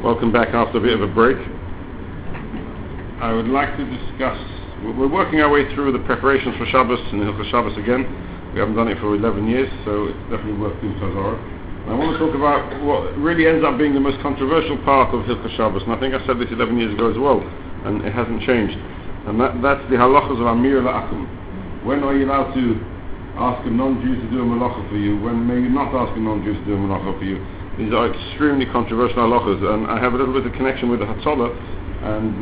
Welcome back after a bit of a break. I would like to discuss, we're working our way through the preparations for Shabbos and Hilchos Shabbos again. We haven't done it for 11 years, so it's definitely worth doing chazara. I want to talk about what really ends up being the most controversial part of Hilchos Shabbos, and I think I said this 11 years ago as well, and it hasn't changed. And that, that's the halachas of Amiro LeAkum. When are you allowed to ask a non-Jew to do a malacha for you? When may you not ask a non-Jew to do a malacha for you? These are extremely controversial halachas, and I have a little bit of connection with the Hatzalah, and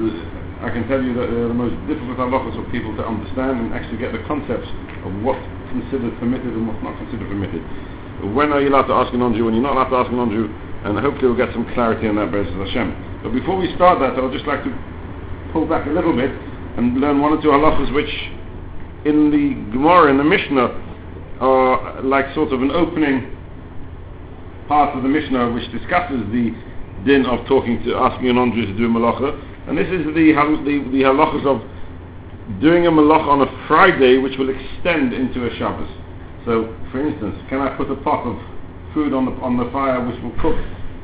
I can tell you that they're the most difficult halachas for people to understand and actually get the concepts of what's considered permitted and what's not considered permitted. When are you allowed to ask a non-Jew? When you're not allowed to ask a non-Jew, and hopefully we'll get some clarity on that, B'ezras Hashem. But before we start that, I would just like to pull back a little bit and learn one or two halachas which in the Gemara, in the Mishnah, are like sort of an opening part of the Mishnah which discusses the din of talking to, asking a non-Jew to do a malacha. And this is the, the, the halachas of doing a malacha on a Friday which will extend into a Shabbos. So, for instance, can I put a pot of food on the, on the fire which will cook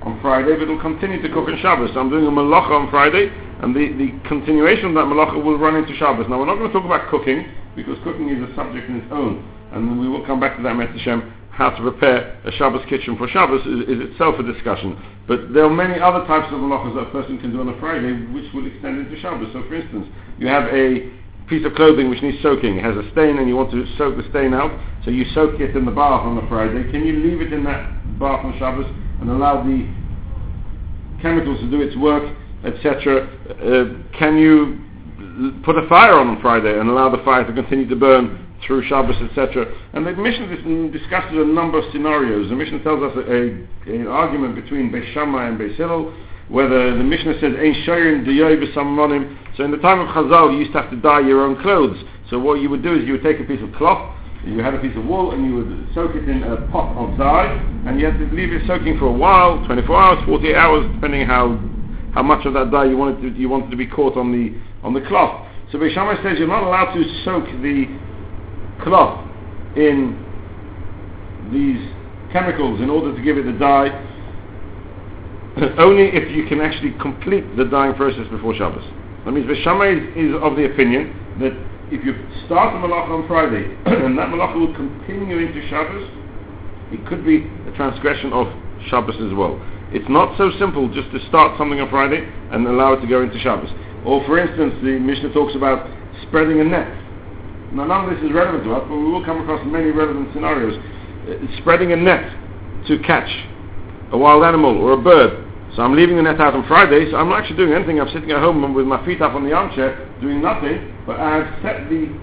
on Friday, but it will continue to cook on Shabbos. So I'm doing a malacha on Friday, and the, the continuation of that malacha will run into Shabbos. Now we're not going to talk about cooking, because cooking is a subject in its own, and we will come back to that, Mr. Shem. How to prepare a Shabbos kitchen for Shabbos is, is, itself a discussion. But there are many other types of malachas that a person can do on a Friday, which will extend into Shabbos. So, for instance, you have a piece of clothing which needs soaking. It has a stain and you want to soak the stain out, so you soak it in the bath on a Friday. Can you leave it in that bath on Shabbos and allow the chemicals to do its work, etc.? Uh, can you put a fire on on Friday and allow the fire to continue to burn through Shabbos, etc. And the Mishnah discusses a number of scenarios. The Mishnah tells us a, a, an argument between Beis Shammai and Beis Hillel, whether the Mishnah says, Ein Shoyin Diyoy So in the time of Chazal, you used to have to dye your own clothes. So what you would do is you would take a piece of cloth, you had a piece of wool, and you would soak it in a pot of dye, and you had to leave it soaking for a while, 24 hours, 48 hours, depending how how much of that dye you wanted to, you wanted to be caught on the on the cloth. So Beis Shammai says you're not allowed to soak the cloth in these chemicals in order to give it the dye only if you can actually complete the dyeing process before Shabbos. That means Shammai is, is, of the opinion that if you start the malacha on Friday and that malacha will continue into Shabbos, it could be a transgression of Shabbos as well. It's not so simple just to start something on Friday and allow it to go into Shabbos. Or for instance, the Mishnah talks about spreading a net now none of this is relevant to us, but we will come across many relevant scenarios. Uh, spreading a net to catch a wild animal or a bird. So I'm leaving the net out on Friday, so I'm not actually doing anything. I'm sitting at home with my feet up on the armchair, doing nothing, but I have set the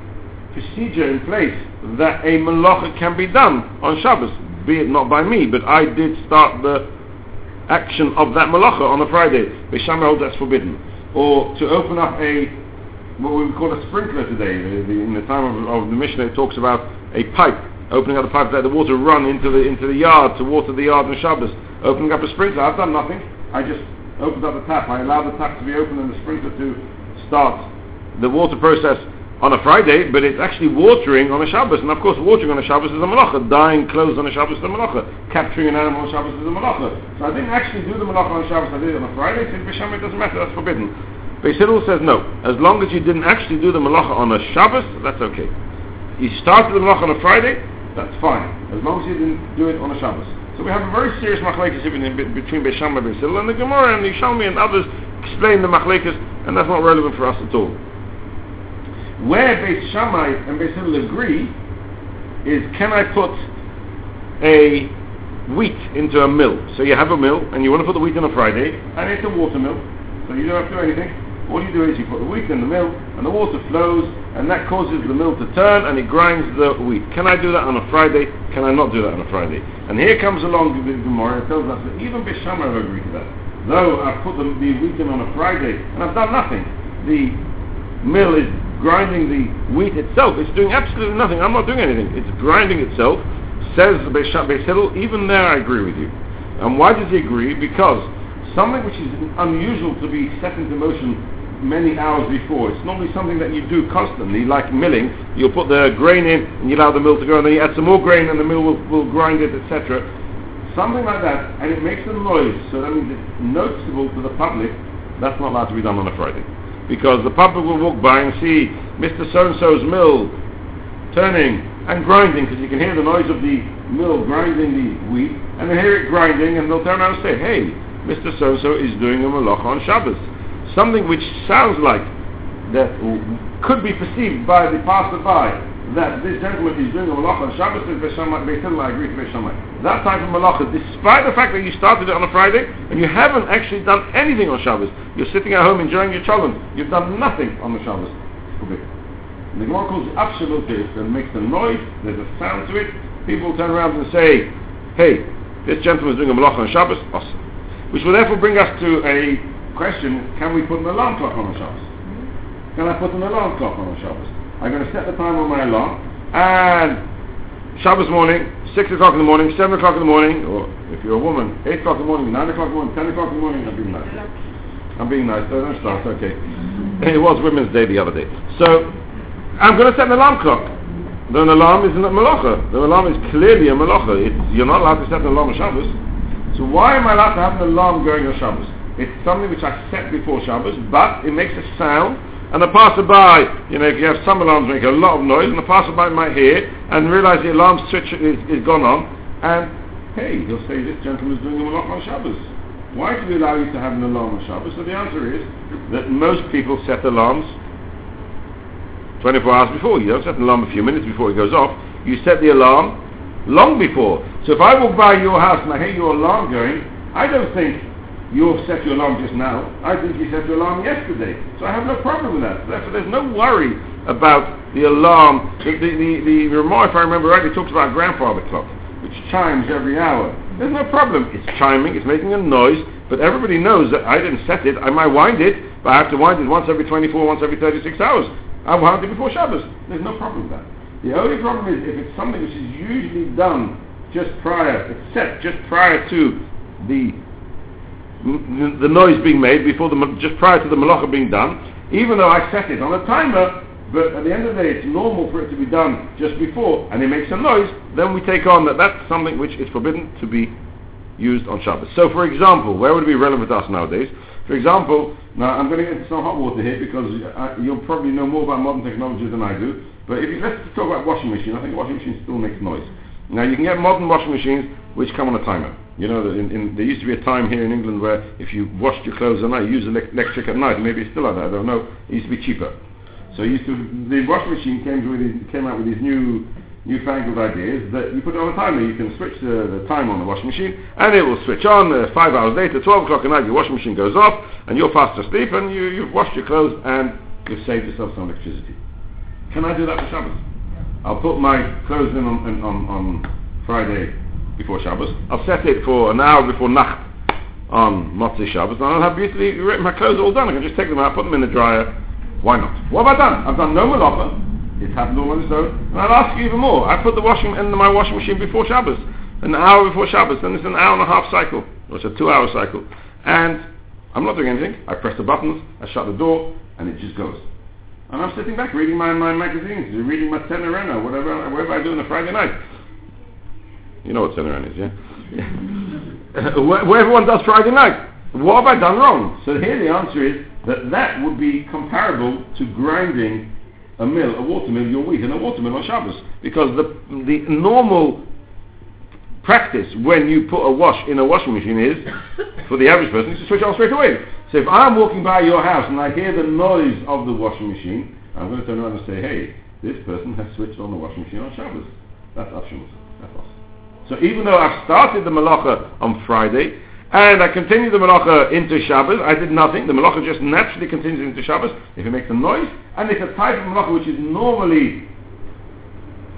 procedure in place that a malacha can be done on Shabbos, be it not by me, but I did start the action of that malacha on a Friday. Beis Shammai holds that's forbidden. Or to open up a what we would call a sprinkler today. In the time of, of, the Mishnah, it talks about a pipe, opening up the pipe let the water run into the into the yard to water the yard on Shabbos. Opening up a sprinkler. I've done nothing. I just opened up the tap. I allowed the tap to be open and the sprinkler to start the water process on a Friday, but it's actually watering on a Shabbos. And of course, watering on a Shabbos is a malacha. Dyeing clothes on a Shabbos is a malacha. Capturing an animal on Shabbos is a malacha. So I didn't actually do the malacha on Shabbos. I did it on a Friday. So Beis Shammai doesn't matter. That's forbidden. Beis Hillel says no. As long as you didn't actually do the malacha on a Shabbos, that's okay. You started the malacha on a Friday, that's fine. As long as you didn't do it on a Shabbos. So we have a very serious machlekes between Beis Shammai and Beis Hillel, and the Gemara and the Shalmi and others explain the machlekes, and that's not relevant for us at all. Where Beis Shammai and Beis Hillel agree is can I put a wheat into a mill? So you have a mill, and you want to put the wheat in a Friday, and it's a water mill, so you don't have to do anything. All you do is you put the wheat in the mill, and the water flows, and that causes the mill to turn, and it grinds the wheat. Can I do that on a Friday? Can I not do that on a Friday? And here comes along the Gemara and tells us that even Beis Shammai have agreed to that. Though I've put the, the wheat in on a Friday, and I've done nothing. The mill is grinding the wheat itself. It's doing absolutely nothing. I'm not doing anything. It's grinding itself. Says the Beis Hillel, even there I agree with you. And why does he agree? Because something which is unusual to be set into motion many hours before. It's normally something that you do constantly, like milling. You'll put the grain in and you allow the mill to go, and then you add some more grain and the mill will, will grind it, etc. something like that, and it makes a noise, so that means it's noticeable to the public, that's not allowed to be done on a Friday. Because the public will walk by and see Mr. So-and-so's mill turning and grinding, because you can hear the noise of the mill grinding the wheat, and they hear it grinding, and they'll turn around and say, hey, Mr. So-and-so is doing a malacha on Shabbos. Something which sounds like that could be perceived by the passerby that this gentleman is doing a malacha on Shabbos is Beis Shammai, I agree to Beis Shammai. That type of malacha, despite the fact that you started it on a Friday and you haven't actually done anything on Shabbos, you're sitting at home enjoying your cholent, you've done nothing on the Shabbos. The Gemara calls it absolutis and makes a noise, there's a sound to it, people turn around and say, hey, this gentleman is doing a malacha on Shabbos, assur. Which will therefore bring us to a question, can we put an alarm clock on a Shabbos? Can I put an alarm clock on a Shabbos? I'm going to set the time on my alarm, and Shabbos morning, 6 o'clock in the morning, 7 o'clock in the morning, or if you're a woman, 8 o'clock in the morning, 9 o'clock in the morning, 10 o'clock in the morning, I'm being nice. I'm being nice, so don't start, okay. It was Women's Day the other day. So, I'm going to set an alarm clock. The alarm isn't a malacha. The alarm is clearly a malacha. It's, you're not allowed to set an alarm on Shabbos. So why am I allowed to have an alarm going on Shabbos? It's something which I set before Shabbos, but it makes a sound and the passerby, you know, if you have some alarms make a lot of noise, and the passerby might hear and realize the alarm switch is, is gone on, and hey, he'll say this gentleman's doing a lot on Shabbos. Why do we allow you to have an alarm on Shabbos? So the answer is that most people set alarms 24 hours before. You don't set an alarm a few minutes before it goes off. You set the alarm long before. So if I walk by your house and I hear your alarm going, I don't think You've set your alarm just now. I think you set your alarm yesterday. So I have no problem with that. Therefore, there's no worry about the alarm. The, the, the, the if I remember right, rightly, talks about grandfather clock, which chimes every hour. There's no problem. It's chiming, it's making a noise, but everybody knows that I didn't set it. I might wind it, but I have to wind it once every 24, once every 36 hours. I wound it before Shabbos. There's no problem with that. The only problem is if it's something which is usually done just prior, set just prior to the the noise being made before the just prior to the malacha being done, even though I set it on a timer. But at the end of the day, it's normal for it to be done just before, and it makes a noise. Then we take on that that's something which is forbidden to be used on Shabbos. So, for example, where would it be relevant to us nowadays? For example, now I'm going to get into some hot water here because I, you'll probably know more about modern technology than I do. But if you, let's talk about washing machine, I think washing machine still makes noise. Now you can get modern washing machines which come on a timer. You know, in, in, there used to be a time here in England where if you washed your clothes at night, you used electric at night. Maybe it's still like that. I don't know. It used to be cheaper. So used to, the washing machine came, with these, came out with these new newfangled ideas that you put on a timer. You can switch the, the time on the washing machine and it will switch on. Uh, five hours later, 12 o'clock at night, your washing machine goes off and you're fast asleep and you, you've washed your clothes and you've saved yourself some electricity. Can I do that for Shabbos? I'll put my clothes in on, on, on Friday before Shabbos. I'll set it for an hour before Nacht on Motzei Shabbos, and I'll have beautifully my clothes all done. I can just take them out, put them in the dryer. Why not? What have I done? I've done no malacha. It's happened all on its own. And I'll ask you even more. I put the washing in my washing machine before Shabbos, an hour before Shabbos. Then it's an hour and a half cycle, or it's a two-hour cycle, and I'm not doing anything. I press the buttons, I shut the door, and it just goes. And I'm sitting back reading my, my magazines, reading my Tenorena, whatever, whatever I do on a Friday night. You know what Sederan is, yeah? Where everyone does Friday night. What have I done wrong? So here the answer is that that would be comparable to grinding a mill, a water mill, your wheat in a water mill on Shabbos. Because the, the normal practice when you put a wash in a washing machine is, for the average person, is to switch on straight away. So if I'm walking by your house and I hear the noise of the washing machine, I'm going to turn around and say, hey, this person has switched on the washing machine on Shabbos. That's optional. That's assur. So even though I've started the malacha on Friday, and I continue the malacha into Shabbos, I did nothing. The malacha just naturally continues into Shabbos if it makes a noise, and it's a type of malacha which is normally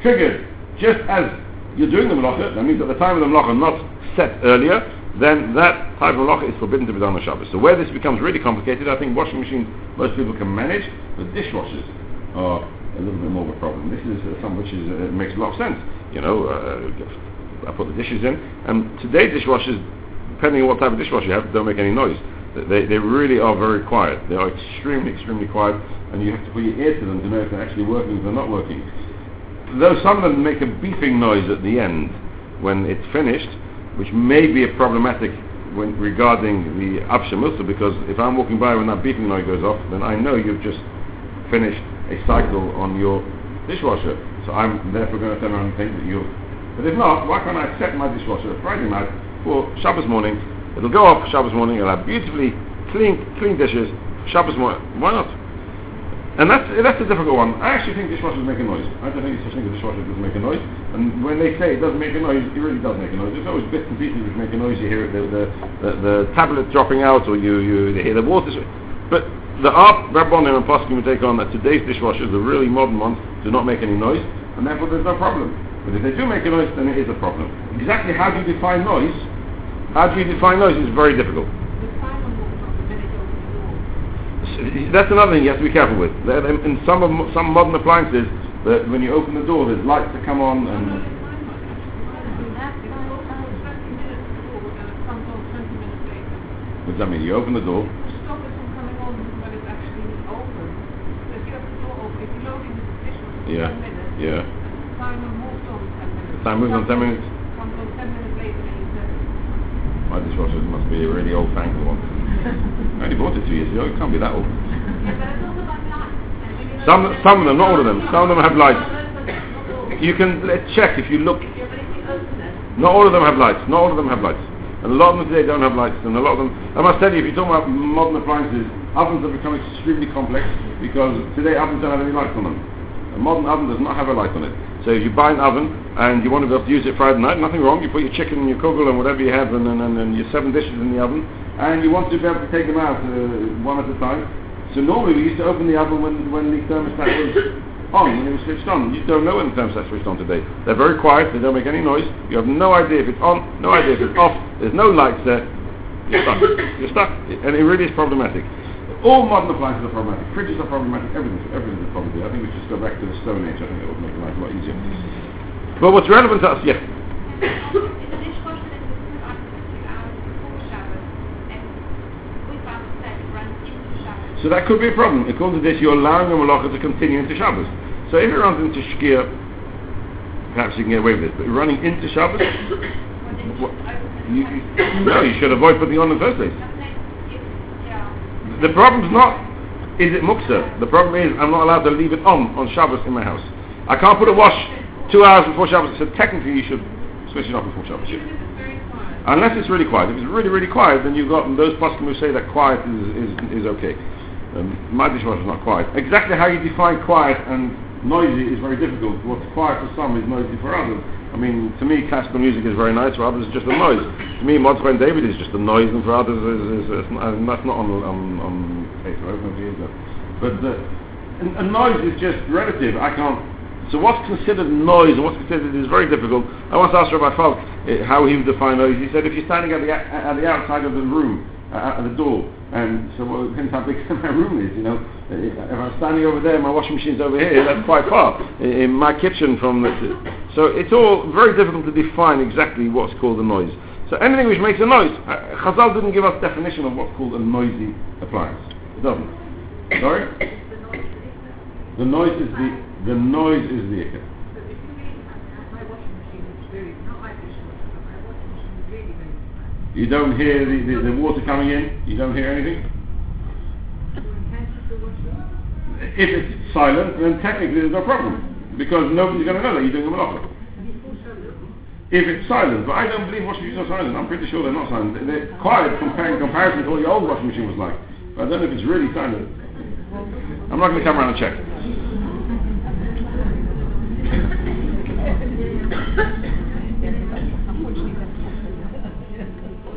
triggered just as you're doing the malacha. That means at the time of the malacha not set earlier, then that type of malacha is forbidden to be done on Shabbos. So where this becomes really complicated, I think washing machines most people can manage, but dishwashers are a little bit more of a problem. This is uh, something which is, uh, makes a lot of sense. You know, uh, I put the dishes in. And today dishwashers, depending on what type of dishwasher you have, don't make any noise. They, they really are very quiet. They are extremely, extremely quiet, and you have to put your ear to them to know if they're actually working or not working. Though some of them make a beeping noise at the end when it's finished, which may be a problematic when regarding the Absha Musa, because if I'm walking by when that beeping noise goes off, then I know you've just finished a cycle on your dishwasher. So I'm therefore going to turn around and think that you But if not, why can't I set my dishwasher Friday night for Shabbos morning? It'll go off Shabbos morning, it'll have beautifully clean, clean dishes, Shabbos morning. Why not? And that's that's a difficult one. I actually think dishwashers make a noise. I don't think it's such thing as dishwasher doesn't make a noise. And when they say it doesn't make a noise, it really does make a noise. There's always bits and pieces which make a noise. You hear the the, the, the tablet dropping out, or you you hear the water. But the art Rabbonim and Poskim would take on that today's dishwashers, the really modern ones, do not make any noise, and therefore there's no problem. But if they do make a noise, then it is a problem. Exactly how do you define noise? How do you define noise is very difficult that's another thing you have to be careful with. In some of, some modern appliances, that when you open the door, there's lights that come on and. What does that mean? You open the door. Yeah. Yeah. Moves on 10 minutes. My dishwasher must be a really old fangled one. I only bought it two years ago. It can't be that old. Some, some of them, not all of them. Some of them have lights. You can check if you look. Not all of them have lights. Not all of them have lights. And a lot of them today don't have lights. And a lot of them, I must tell you, if you talk about modern appliances, ovens have become extremely complex because today ovens don't have any lights on them. A modern oven does not have a light on it. So if you buy an oven and you want to be able to use it Friday night, nothing wrong. You put your chicken and your kugel and whatever you have and, and, and, and your seven dishes in the oven and you want to be able to take them out uh, one at a time. So normally we used to open the oven when, when the thermostat was on, when it was switched on. You don't know when the thermostat's switched on today. They're very quiet, they don't make any noise. You have no idea if it's on, no idea if it's off. There's no lights there. You're stuck. You're stuck. And it really is problematic. All modern appliances are problematic. Fridges are problematic. Everything, everything is problematic. I think we should go back to the Stone Age. I think it would make life a lot easier. But what's relevant to us, yeah. So that could be a problem. According to this, you're allowing the malacha to continue into Shabbos. So if it runs into Shkia, perhaps you can get away with it. But running into Shabbos, you, no, you should avoid putting on in the first place. The problem's not, is it muksa? The problem is, I'm not allowed to leave it on on Shabbos in my house. I can't put a wash two hours before Shabbos. So technically, you should switch it off before Shabbos. Unless it's really quiet. If it's really, really quiet, then you've got those poskim who say that quiet is, is, is okay. Um, my dishwasher is not quiet. Exactly how you define quiet and noisy is very difficult. What's quiet for some is noisy for others. I mean, to me, classical music is very nice. For others, it's just a noise. To me, Mordechai Ben David is just a noise, and for others, is, is, is, and that's not on on on is that. But uh, a noise is just relative. I can't. So what's considered noise and what's considered is very difficult. I once asked Rabbi Falk uh, how he would define noise. He said if you're standing at the at the outside of the room, uh, at the door, and so well, it depends how big my room is, you know. If I'm standing over there, my washing machine's over here, that's quite far. In my kitchen from the... So it's all very difficult to define exactly what's called a noise. So anything which makes a noise, uh, Chazal didn't give us definition of what's called a noisy appliance. It doesn't. Sorry? The noise is the, the noise is the ikar. You don't hear the, the, the, water coming in? You don't hear anything? If it's silent, then technically there's no problem. Because nobody's going to know that you're doing a malacha. If it's silent, but I don't believe washing machines are silent. I'm pretty sure they're not silent. They're quiet compared, in comparison to what your old washing machine was like. But I don't know if it's really silent. I'm not going to come around and check.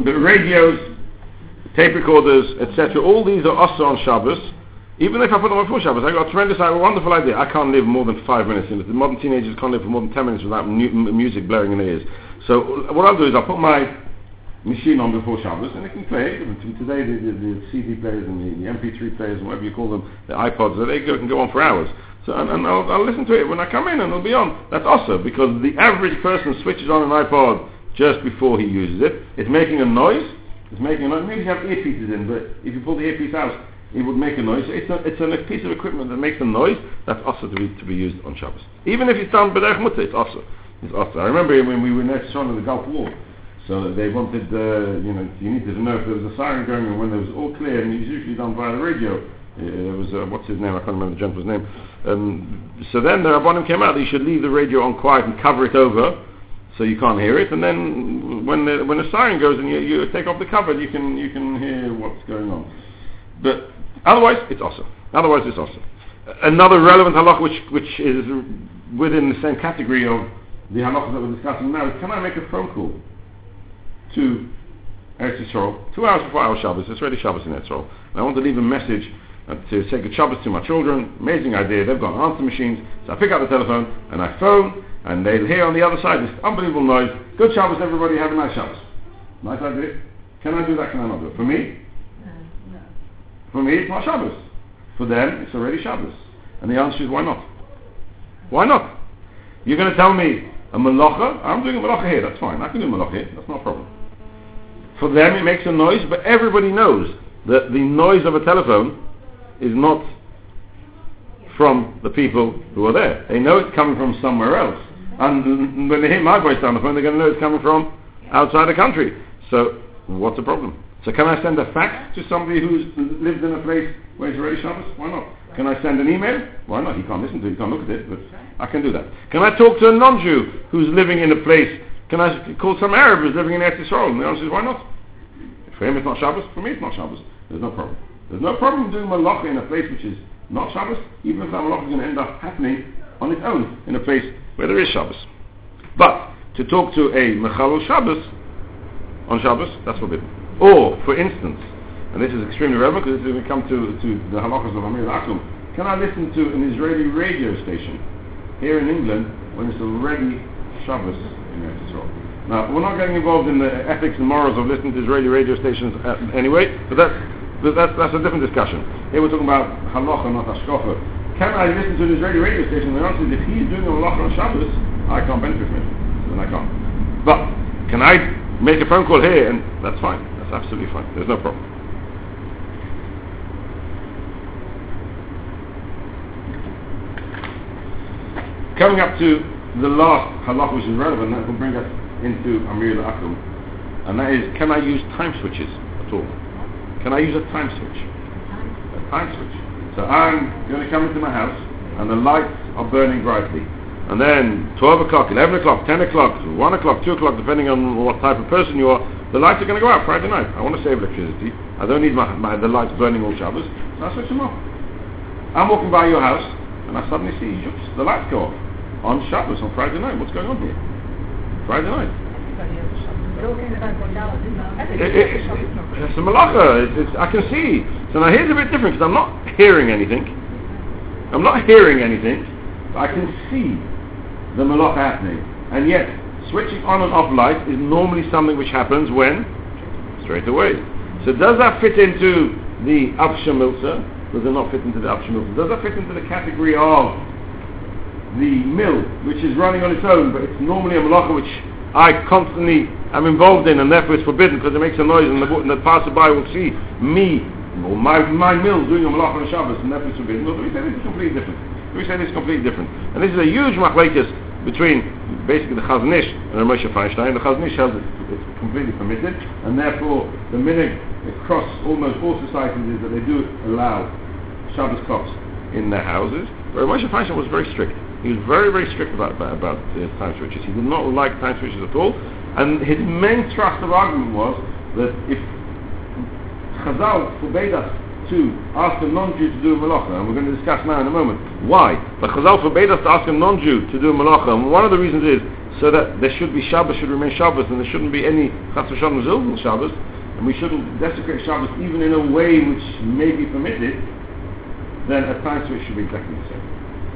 the radios, tape recorders, etc. All these are also on Shabbos. Even if I put them on before Shabbos, I got a tremendous, a wonderful idea. I can't live more than five minutes. The modern teenagers can't live for more than ten minutes without mu- music blaring in their ears. So what I'll do is I'll put my machine on before Shabbos and it can play. Today the, the, the CD players and the, the, MP3 players and whatever you call them, the iPods, they go, can go on for hours. So and, and I'll, I'll, listen to it when I come in and it'll be on. That's also because the average person switches on an iPod just before he uses it. It's making a noise. It's making a noise. Maybe you have earpieces in, but if you pull the earpiece out, it would make a noise. It's a, it's a piece of equipment that makes a noise. That's also to be to be used on Shabbos. Even if it's done b'derech mutter, it's also it's also. I remember when we were Eretz in the Gulf War. So they wanted, uh, you know, you needed to know if there was a siren going and when it was all clear, and it was usually done via the radio. Uh, it was, uh, what's his name? I can't remember the gentleman's name. Um, so then the Rabbanim came out that you should leave the radio on quiet and cover it over so you can't hear it. And then when the, when the siren goes and you, you take off the cover, you can, you can hear what's going on. But otherwise, it's assur. Otherwise, it's assur. Another relevant halach which, which is within the same category of the halachas that we're discussing now is can I make a phone call to Eretz Yisrael, two hours before our Shabbos, it's already Shabbos in Eretz I want to leave a message to say good Shabbos to my children, amazing idea, they've got answer machines, so I pick up the telephone and I phone, and they'll hear on the other side this unbelievable noise, good Shabbos everybody, have a nice Shabbos. Nice idea. Can I do that, can I not do it? For me? No. For me, it's not Shabbos. For them, it's already Shabbos. And the answer is, why not? Why not? You're going to tell me a malacha? I'm doing a malacha here, that's fine. I can do a malacha here, that's not a problem. For them it makes a noise, but everybody knows that the noise of a telephone is not from the people who are there. They know it's coming from somewhere else. And when they hear my voice on the phone, they're going to know it's coming from outside the country. So what's the problem? So can I send a fax to somebody who lives in a place where it's already Shabbos? Why not? Can I send an email? Why not? He can't listen to it, he can't look at it, but I can do that. Can I talk to a non-Jew who's living in a place? Can I call some Arab who's living in Eretz Yisrael? And the answer is, why not? For him it's not Shabbos, for me it's not Shabbos. There's no problem. There's no problem doing malacha in a place which is not Shabbos, even if that malacha is going to end up happening on its own in a place where there is Shabbos. But to talk to a Mechalel Shabbos on Shabbos, that's forbidden. Or, for instance, and this is extremely relevant because this is we come to, to the halachas of Amir Akum, can I listen to an Israeli radio station here in England when it's already Shabbos in Israel? Now, we're not getting involved in the ethics and morals of listening to Israeli radio stations uh, anyway, but that's, that's, that's a different discussion. Here we're talking about halacha, not hashkafa. Can I listen to an Israeli radio station? The answer is if he's doing a halacha on Shabbos, I can't benefit from it. Then I can't. But can I make a phone call here? And that's fine. That's absolutely fine. There's no problem. Coming up to the last halach which is relevant, that will bring us into Amiro LeAkum, and that is, can I use time switches at all? Can I use a time switch? A time switch. So I'm going to come into my house, and the lights are burning brightly. And then 12 o'clock, 11 o'clock, 10 o'clock, 1 o'clock, 2 o'clock, depending on what type of person you are, the lights are going to go out Friday night. I want to save electricity. I don't need my, my the lights burning all Shabbos. So I switch them off. I'm walking by your house, and I suddenly see, oops, the lights go off on Shabbos, on Friday night. What's going on here? Friday night. It, it, it's a malacha. It's, it's, I can see. So now here's a bit different because I'm not hearing anything. I'm not hearing anything. I can see the malacha happening. And yet, switching on and off light is normally something which happens when? Straight away. So does that fit into the Avshamilsa? Does it not fit into the Avshamilsa? Does that fit into the category of the mill, which is running on its own, but it's normally a malacha which I constantly am involved in, and therefore it's forbidden because it makes a noise, and the, and the passerby will see me or my, my mill doing a malacha on Shabbos, and therefore it's forbidden. Well, we this is completely different. We say this is completely different. And this is a huge machlekes between basically the Chazon and and Moshe Feinstein. The Chazon Ish has it, it's completely permitted, and therefore the minhag across almost all societies is that they do allow Shabbos clocks in their houses. But Moshe Feinstein was very strict. He was very, very strict about, about, about uh, time switches. He did not like time switches at all. And his main thrust of argument was that if Chazal forbade us to ask a non-Jew to do a malacha, and we're going to discuss now in a moment why, but Chazal forbade us to ask a non-Jew to do a malacha, and one of the reasons is so that there should be Shabbos, should remain Shabbos, and there shouldn't be any Chas v'Shalom Zilzal Shabbos, and we shouldn't desecrate Shabbos even in a way which may be permitted, then a time switch should be exactly the same.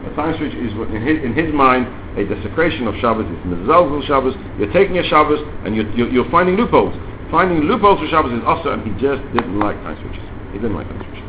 A time switch is, in his, in his mind, a desecration of Shabbos. It's mezalzel Shabbos. You're taking a Shabbos and you're, you're, you're, finding loopholes. Finding loopholes for Shabbos is also, and he just didn't like time switches. He didn't like time switches.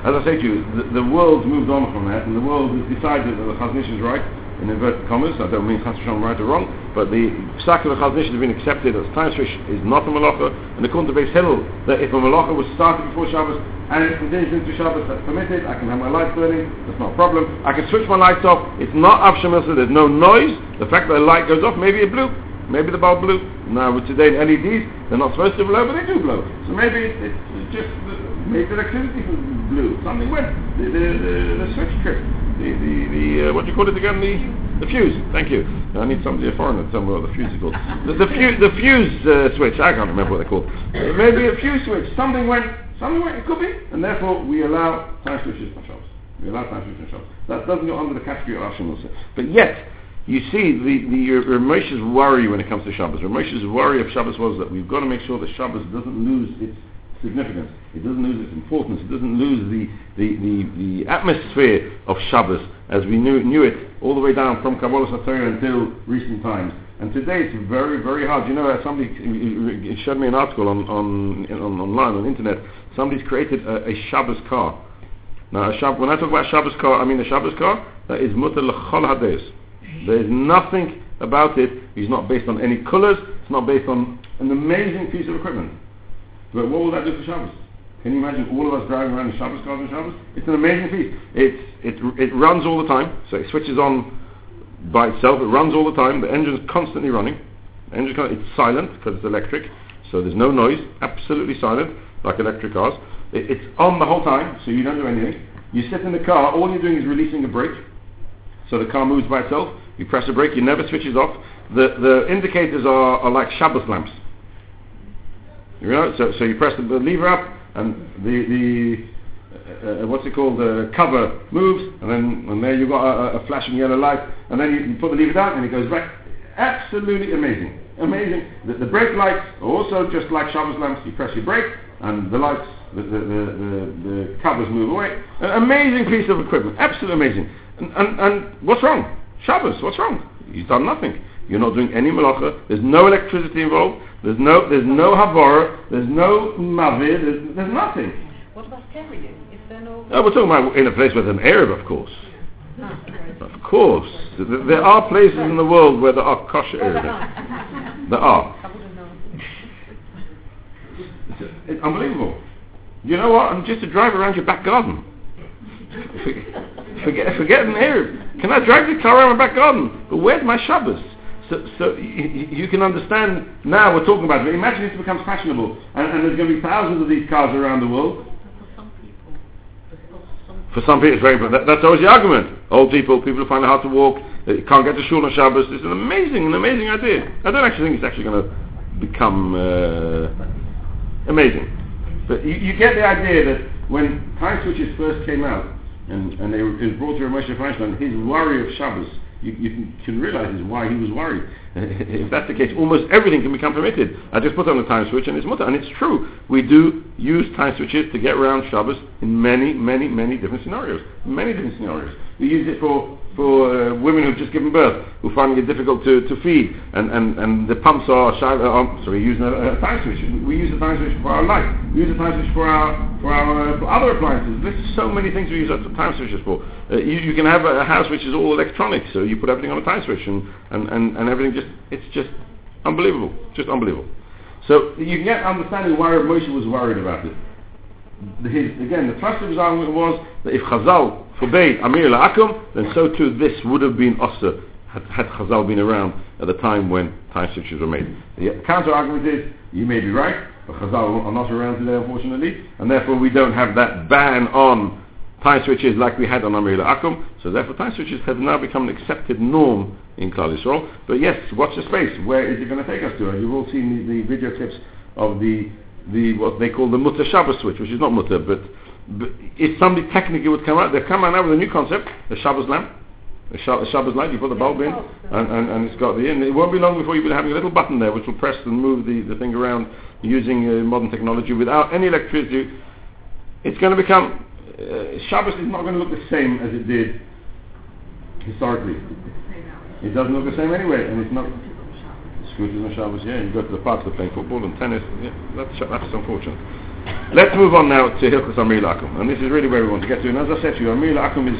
As I say to you, the, the world's moved on from that, and the world has decided that the Chazon Ish is right, in inverted commas, I don't mean Chassidus right or wrong, but the psak of the Chazon Ish has been accepted as time is not a malacha, and according to Beis Hillel, that if a malacha was started before Shabbos and it continues into Shabbos, that's permitted, I can have my lights burning, that's not a problem, I can switch my lights off, it's not Avshamilsa, there's no noise, the fact that the light goes off, maybe a blue, Maybe the bulb blew. Now with today LEDs, they're not supposed to blow, but they do blow. So maybe it's, it's just maybe the electricity blew. Something went. The, the, the, the switch tripped. The the, the uh, what do you call it again? The the fuse. Thank you. I need somebody a foreigner to tell me what the fuse is called. The, the fuse the fuse uh, switch. I can't remember what they're called. Uh, maybe a fuse switch. Something went. Something went. It could be. And therefore we allow time switches on Shabbos. We allow time switches on Shabbos. That doesn't go under the category of Ashim But yet you see, the, the Reb Moshe's worry when it comes to Shabbos, Reb Moshe's worry of Shabbos was that we've got to make sure that Shabbos doesn't lose its significance, it doesn't lose its importance, it doesn't lose the, the, the, the atmosphere of Shabbos as we knew, knew it all the way down from Kabbalas Torah until recent times. And today it's very, very hard. You know, uh, somebody uh, showed me an article on, on, on online, on the internet. Somebody's created a, a Shabbos car. Now, when I talk about Shabbos car, I mean a Shabbos car that is mutter l'chol hades. There is nothing about it. It's not based on any colours. It's not based on an amazing piece of equipment. But what will that do for Shabbos? Can you imagine all of us driving around in Shabbos cars on Shabbos? It's an amazing piece. It's, it, it runs all the time, so it switches on by itself. It runs all the time. The engine's constantly running. The engine, it's silent because it's electric, so there's no noise. Absolutely silent, like electric cars. It, it's on the whole time, so you don't do anything. You sit in the car. All you're doing is releasing a brake, so the car moves by itself. You press a brake, you never switches off. The, the indicators are, are like Shabbos lamps. You know, so, so you press the, lever up and the, the uh, what's it called, the cover moves and then and there you've got a, a flashing yellow light and then you, you, put the lever down and it goes back. Absolutely amazing. Amazing. The, the brake lights are also just like Shabbos lamps. You press your brake and the lights, the, the, the, the, covers move away. An amazing piece of equipment. Absolutely amazing. And, and, and what's wrong? Shabbos, what's wrong? You've done nothing. You're not doing any malacha. There's no electricity involved. There's no, there's no havara. There's no mavir. There's, there's nothing. What about carrying? Is there no... No, we're talking about in a place with an eruv, of course. Ah. Of course. There are places in the world where there are kosher eruvs. There are. It's, it's unbelievable. You know what? I'm just to drive around your back garden. Forget, forget an eruv. Can I drive the car around my back garden? But where's my Shabbos? So, so you, you, can understand now we're talking about it. Imagine if it becomes fashionable, and, and, there's going to be thousands of these cars around the world. For some people, for some people, it's very. That, that's always the argument. Old people, people who find it hard to walk, they can't get to shul on Shabbos. It's an amazing, an amazing idea. I don't actually think it's actually going to become uh, amazing, but you, you get the idea that when time switches first came out, and, and they, it was brought to Moshe Feinstein, his worry of Shabbos, you, you can, realize is why he was worried. if that's the case, almost everything can become permitted. I just put on the time switch and it's mutter. And it's true. We do use time switches to get around Shabbos in many, many, many different scenarios. Many different scenarios. We use it for for uh, women who've just given birth, who find it difficult to, to feed, and, and, and the pumps are, shy, uh, um, sorry, using a, a, time switch. We use a time switch for our light. We use a time switch for our, for our uh, for other appliances. There's so many things we use time switches for. Uh, you, you, can have a, house which is all electronic, so you put everything on a time switch, and, and, and, and everything just, it's just unbelievable, just unbelievable. So you can get understanding why Moshe was worried about it. His, again, the of argument was that if Chazal forbade Amiro LeAkum, then so too this would have been assur had, had Chazal been around at the time when time switches were made. The counter argument is, you may be right, but Chazal are not around today unfortunately, and therefore we don't have that ban on time switches like we had on Amiro LeAkum, so therefore time switches have now become an accepted norm in Klal Yisrael. But yes, watch the space. Where is it going to take us to? You've all seen the, the video clips of the the what they call the Mutter Shabbos switch, which is not Mutter, but if somebody technically would come out, they've come out now with a new concept, the Shabbos lamp. The Shabbos light, you put the bulb in, and, and, and it's got the in. It won't be long before you'll be having a little button there which will press and move the, the thing around using uh, modern technology without any electricity. It's going to become, uh, Shabbos is not going to look the same as it did historically. It doesn't look the same anyway, and it's not, scooters on Shabbos, yeah, you go to the park to play football and tennis, yeah, that's, that's unfortunate. Let's move on now to Hilchos Amir Akum, and this is really where we want to get to. And as I said to you, Amir Akum is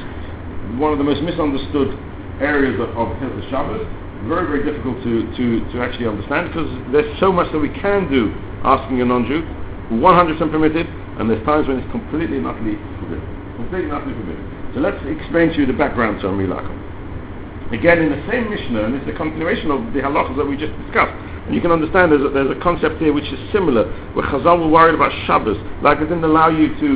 one of the most misunderstood areas of, of Hilchos Shabbos. Very, very difficult to, to, to actually understand because there's so much that we can do asking a non-Jew, 100% permitted, and there's times when it's completely and utterly forbidden. Completely and utterly forbidden. So let's explain to you the background to Amir Akum. Again, in the same Mishnah, and it's a continuation of the halachas that we just discussed. And you can understand there's a, there's a concept here which is similar, where Chazal were worried about Shabbos, like it didn't allow you to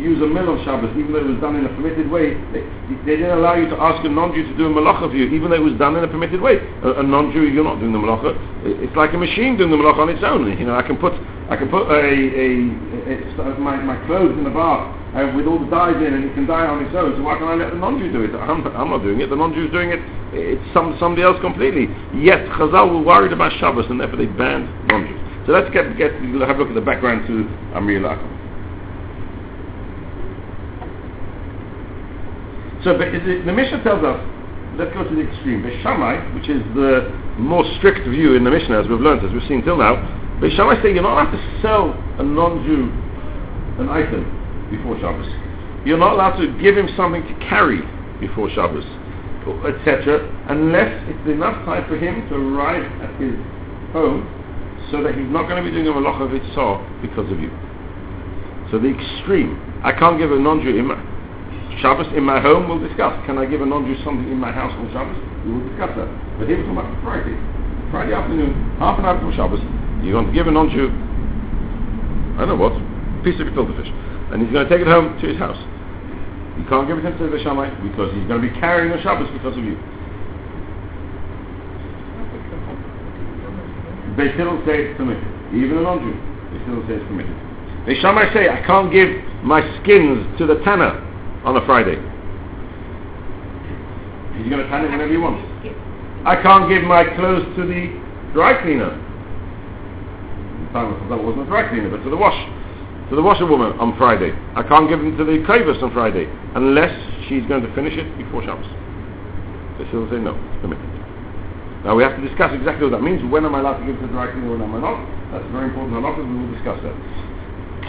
use a mill on Shabbos, even though it was done in a permitted way. They, they didn't allow you to ask a non-Jew to do a malacha for you, even though it was done in a permitted way. A, a non-Jew, you're not doing the malacha. It's like a machine doing the malacha on its own. You know, I can put I can put a, a, a, a uh, my, my clothes in the bath uh, with all the dyes in and it can dye on its own. So why can't I let the non-Jew do it? I'm, I'm not doing it. The non-Jew's doing it. It's some, somebody else completely. Yet Chazal were worried about Shabbos and therefore they banned non-Jews. So let's get, get have a look at the background to Amiro LeAkum. So it, the Mishnah tells us, let's go to the extreme. Beis Shammai, which is the more strict view in the Mishnah, as we've learned, as we've seen till now, Beis Shammai say you're not allowed to sell a non-Jew an item before Shabbos. You're not allowed to give him something to carry before Shabbos, etc., unless it's enough time for him to arrive at his home so that he's not going to be doing a malach of itzah because of you. So the extreme. I can't give a non-Jew in my Shabbos in my home, we'll discuss. Can I give a non-Jew something in my house on Shabbos? We will discuss that. But here we're talking about Friday. Friday afternoon, half an hour before Shabbos, you're going to give a non-Jew, I don't know what, piece of gefilte fish and he's going to take it home to his house. You can't give it him to the Shammai because he's going to be carrying the Shabbos because of you. They still say it's permitted. Even a non-Jew, they still say it's permitted. The Shammai say, I can't give my skins to the tanner on a Friday. He's going to tan it whenever he wants. I can't give my clothes to the dry cleaner. That wasn't a dry cleaner, but to the wash to the washerwoman on Friday. I can't give them to the kavus on Friday unless she's going to finish it before Shabbos. So she'll say no, permitted. Now we have to discuss exactly what that means. When am I allowed to give to the dry cleaner when am I not? That's very important halakha we will discuss that.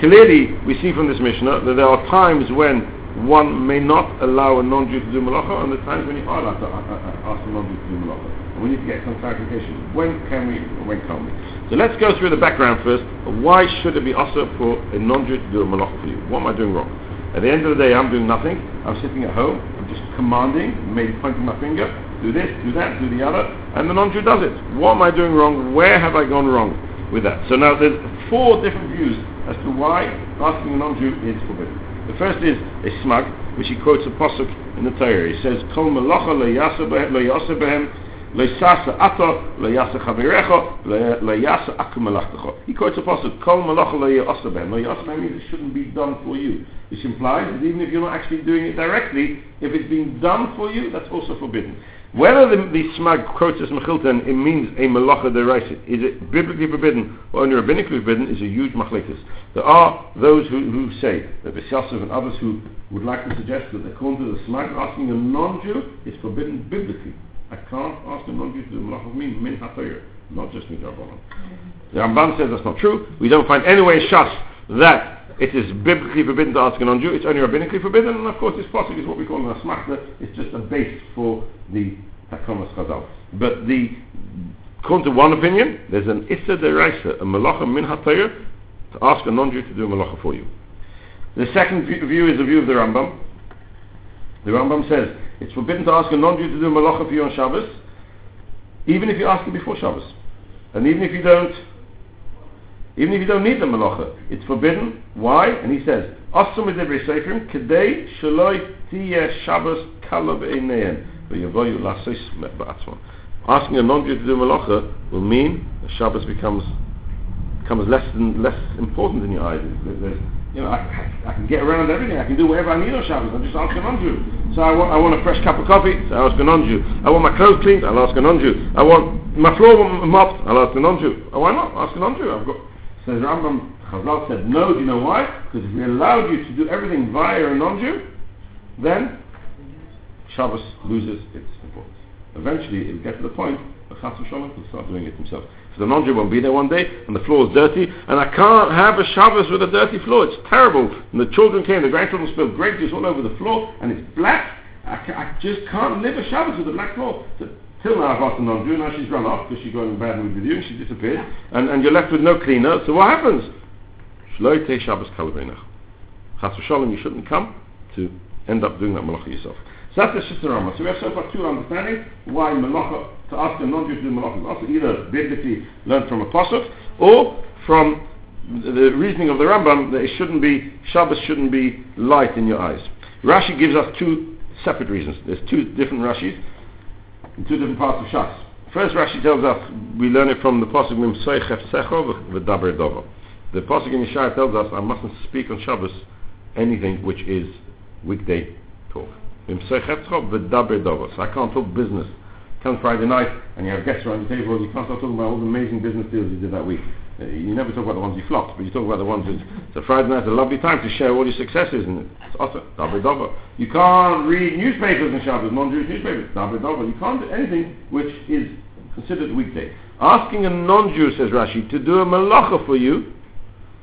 Clearly, we see from this Mishnah that there are times when one may not allow a non-Jew to do malacha, and are times when you are allowed to uh, uh, uh, ask a non-Jew to do malacha. We need to get some clarification. When can we, when can't we? So let's go through the background first. Why should it be assur for a non-Jew to do a malach for you? What am I doing wrong? At the end of the day, I'm doing nothing. I'm sitting at home. I'm just commanding, maybe pointing my finger, do this, do that, do the other, and the non-Jew does it. What am I doing wrong? Where have I gone wrong with that? So now there's four different views as to why asking a non-Jew is forbidden. The first is a Smag, which he quotes a pasuk in the Torah. He says, "Kol malacha lo behem Leisasa ato, leyasa chavirecho, leyasa akumalachtecho. He quotes a passage, Kol malacha leyasa ben. Leyasa ben means it shouldn't be done for you. This implies that even if you're not actually doing it directly, if it's being done for you, that's also forbidden. Whether the, the smag quotes as Mechilta, it means a malacha deraisa. Is it biblically forbidden or only rabbinically forbidden is a huge machlekes. There are those who, who say, that Yosef and others who would like to suggest that according to the smag, asking a non-Jew is forbidden biblically. I can't ask a non-Jew to do malach of me, min ha'toyer, not just min rabbanon. Mm-hmm. The Ramban says that's not true. We don't find anywhere in Shas that it is biblically forbidden to ask a non-Jew. It's only rabbinically forbidden, and of course this possible is what we call an asmachta. It's just a base for the Takanas Chazal. But the, according to one opinion, there's an Issa Deraisa, a malacha min ha'toyer, to ask a non-Jew to do a malacha for you. The second view is the view of the Rambam. The Rambam says it's forbidden to ask a non-Jew to do malacha for you on Shabbos, even if you ask him before Shabbos, and even if you don't, even if you don't need the malacha, it's forbidden. Why? And he says, "Asum kedei shaloi Shabbos kala be'eineihem v'yavoyu lasis ba'atzman." Asking a non-Jew to do malacha will mean that Shabbos becomes becomes less and less important in your eyes. There's, you know, I, I, can get around everything. I can do whatever I need on Shabbos. I just ask an non-Jew. So I want, I want a fresh cup of coffee. So I ask a non-Jew. I want my clothes cleaned. I'll ask a non-Jew. I want my floor mopped. I'll ask a non-Jew. Oh, why not? Ask a non-Jew. I've got. Says Rambam. Chazal said no. Do you know why? Because if we allowed you to do everything via a non-Jew, then Shabbos loses its importance. Eventually, it'll get to the point where Chas Shalom will start doing it himself. So the non-Jew won't be there one day, and the floor is dirty, and I can't have a Shabbos with a dirty floor. It's terrible. And the children came, the grandchildren spilled grape juice all over the floor, and it's black. I, ca- I just can't live a Shabbos with a black floor. So, till now I've asked the non-Jew, now she's run off because she's going in bad mood with you, and she disappeared, and, and you're left with no cleaner. So what happens? Shloite Shabbos Kalabinach. Chas you shouldn't come to end up doing that malacha yourself. That's the Shittarama. So we have so far two understandings why Malacha, to ask a non-Jew to do Malacha, is also either biblically learned from a Pasuk or from the reasoning of the Rambam that it shouldn't be, Shabbos shouldn't be light in your eyes. Rashi gives us two separate reasons. There's two different Rashis in two different parts of Shas. First Rashi tells us, we learn it from the Pasuk Mim Soichef Secho V'daber Dovo. The Pasuk in Yeshaya tells us, I mustn't speak on Shabbos anything which is weekday talk. I can't talk business. Come Friday night and you have guests around the table, and you can't start talking about all the amazing business deals you did that week. Uh, you never talk about the ones you flopped, but you talk about the ones that, so Friday night's a lovely time to share all your successes and it's awesome. Dabba dabba. You can't read newspapers in Shabbos, non-Jewish newspapers. Dabba dabba. You can't do anything which is considered weekday. Asking a non-Jew, says Rashi, to do a malacha for you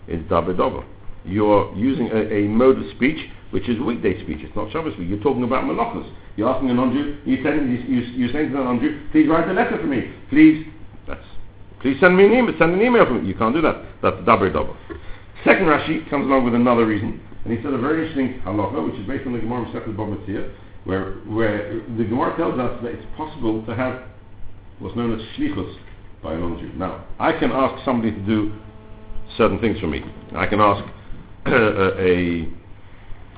is dabba dabba. You're using a, a mode of speech which is weekday speech. It's not Shabbos speech. You're talking about malachas. You're asking a non-Jew, you're, telling, you, you, you're saying to the non-Jew, please write a letter for me. Please, that's Please send me an email. Send an email for me. You can't do that. That's daber double. Second Rashi comes along with another reason, and he said a very interesting halacha, which is based on the Gemara Masechet Bava where where the Gemara tells us that it's possible to have what's known as shlichus by a non-Jew. Now, I can ask somebody to do certain things for me. I can ask a,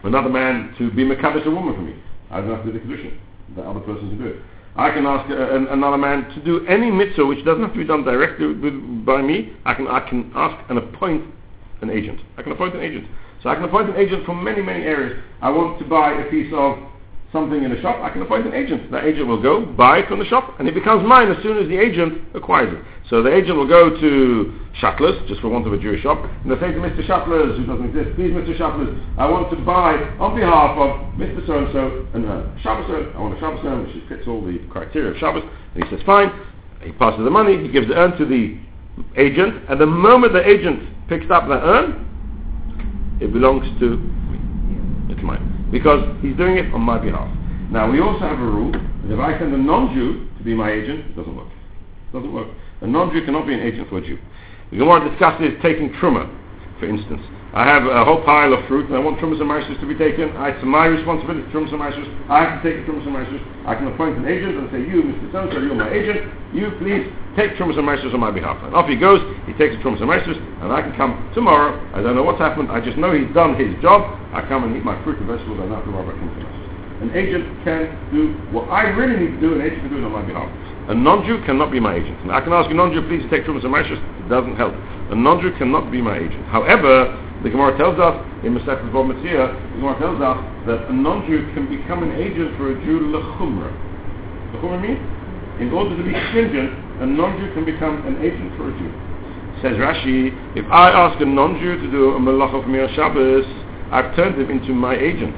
a another man to be mekadosh a woman for me. I don't have to do the condition. The other person to do it. I can ask uh, an, another man to do any mitzvah which doesn't have to be done directly with, by me. I can, I can ask and appoint an agent. I can appoint an agent. So I can appoint an agent from many, many areas. I want to buy a piece of something in a shop, I can appoint an agent. That agent will go, buy it from the shop, and it becomes mine as soon as the agent acquires it. So the agent will go to Shutlers, just for want of a Jewish shop, and they'll say to Mr. Shutlers, who doesn't exist, please Mr. Shutlers, I want to buy on behalf of Mr. So-and-so and uh, Shabbos, I want a Shabbos urn which fits all the criteria of Shabbos. And he says, fine. He passes the money, he gives the urn to the agent, and the moment the agent picks up the urn, it belongs to me. It's mine because he's doing it on my behalf. Now, we also have a rule that if I send a non-Jew to be my agent, it doesn't work. It doesn't work. A non-Jew cannot be an agent for a Jew. The Gemara discusses taking truma, for instance. I have a whole pile of fruit and I want trumas and maishas to be taken. It's my responsibility, trumas and maishas. I have to take trumas and maishas. I can appoint an agent and say, you, Mr. So-and-so, you're my agent. You, please, take trumas and maishas on my behalf. And off he goes. He takes the trumas and maishas and I can come tomorrow. I don't know what's happened. I just know he's done his job. I come and eat my fruit and vegetables and the robber comes to An agent can do what I really need to do. An agent can do it on my behalf. A non-Jew cannot be my agent. Now, I can ask a non-Jew, please to take trumas and maishas. It doesn't help. A non-Jew cannot be my agent. However, the Gemara tells us in Masechet Bava Metzia, the Gemara tells us that a non-Jew can become an agent for a Jew lechumra. Lechumra means, in order to be stringent, a non-Jew can become an agent for a Jew. Says Rashi, if I ask a non-Jew to do a malacha for me on Shabbos, I've turned him into my agent.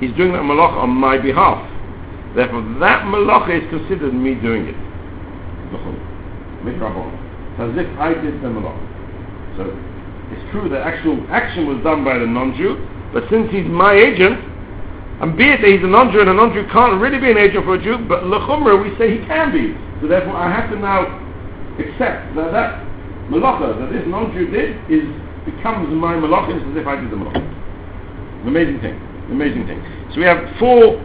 He's doing that malacha on my behalf. Therefore, that malacha is considered me doing it. As if I did the malacha. So it's true that actual action was done by the non-Jew, but since he's my agent, and be it that he's a non-Jew and a non-Jew can't really be an agent for a Jew, but lechumra we say he can be. So therefore I have to now accept that that malacha that this non-Jew did is becomes my malacha as if I did the malacha. Amazing thing. Amazing thing. So we have four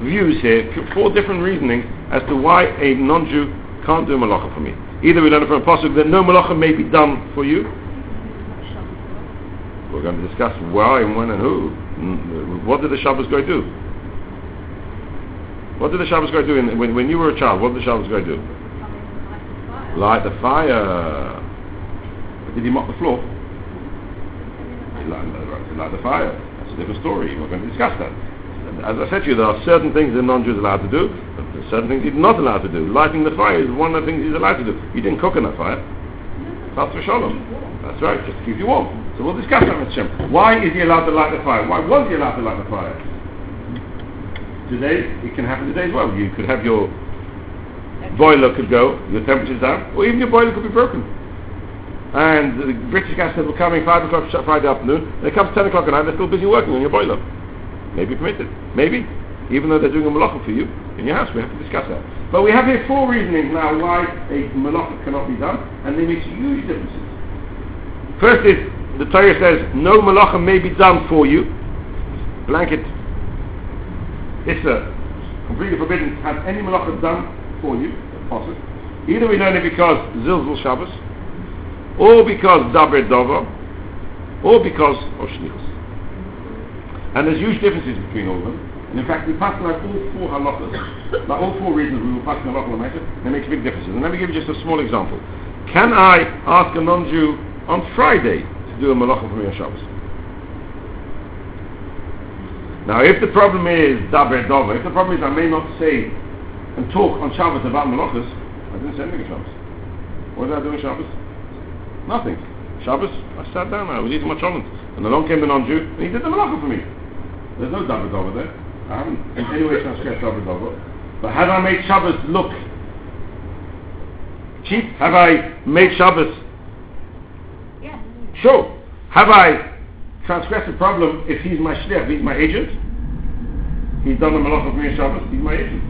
views here, four different reasonings as to why a non-Jew can't do malacha for me. Either we learn from a pasuk that no malacha may be done for you, we're going to discuss why and when and who. Mm, what did the Shabbos guy do? What did the Shabbos guy do in, when, when you were a child? What did the Shabbos guy do? Light the fire. Did he mop the floor? Light, light the fire. That's a different story. We're going to discuss that. As I said to you, there are certain things that non-Jews are allowed to do, and certain things he's not allowed to do. Lighting the fire is one of the things he's allowed to do. He didn't cook on that fire. That's for shalom. That's right, just to keep you warm. So we'll discuss that with Shem. Why is he allowed to light the fire? Why was he allowed to light the fire? Today, it can happen today as well. You could have your boiler could go, your temperature's down, or even your boiler could be broken. And the British gas said, we're coming 5 o'clock Friday afternoon, and it comes 10 o'clock at night, they're still busy working on your boiler. Maybe permitted. Maybe. Even though they're doing a malacha for you in your house, we have to discuss that. But we have here four reasonings now why a malacha cannot be done, and they make huge differences. First is the Torah says no malacha may be done for you. Blanket it's a completely forbidden to have any malacha done for you, possible. Either we learn it because Zilzul Shabbos, or because Daber Dover, or because of. And there's huge differences between all of them. And in fact, we pass like all four halachas, like all four reasons we will pass in halacha and it makes big differences. And let me give you just a small example. Can I ask a non-Jew on Friday do a malacha for me on Shabbos? Now, if the problem is daber dova, if the problem is I may not say and talk on Shabbos about malachas, I didn't say anything on Shabbos. What did I do on Shabbos? Nothing. Shabbos, I sat down, I was eating my cholent. And along came the non-Jew, and he did the malacha for me. There's no daber dova there. I haven't in any way transgressed daber dova. But have I made Shabbos look cheap? Have I made Shabbos? Sure. Have I transgressed the problem if he's my shliach, he's my agent? He's done the malacha for me Shabbos, he's my agent.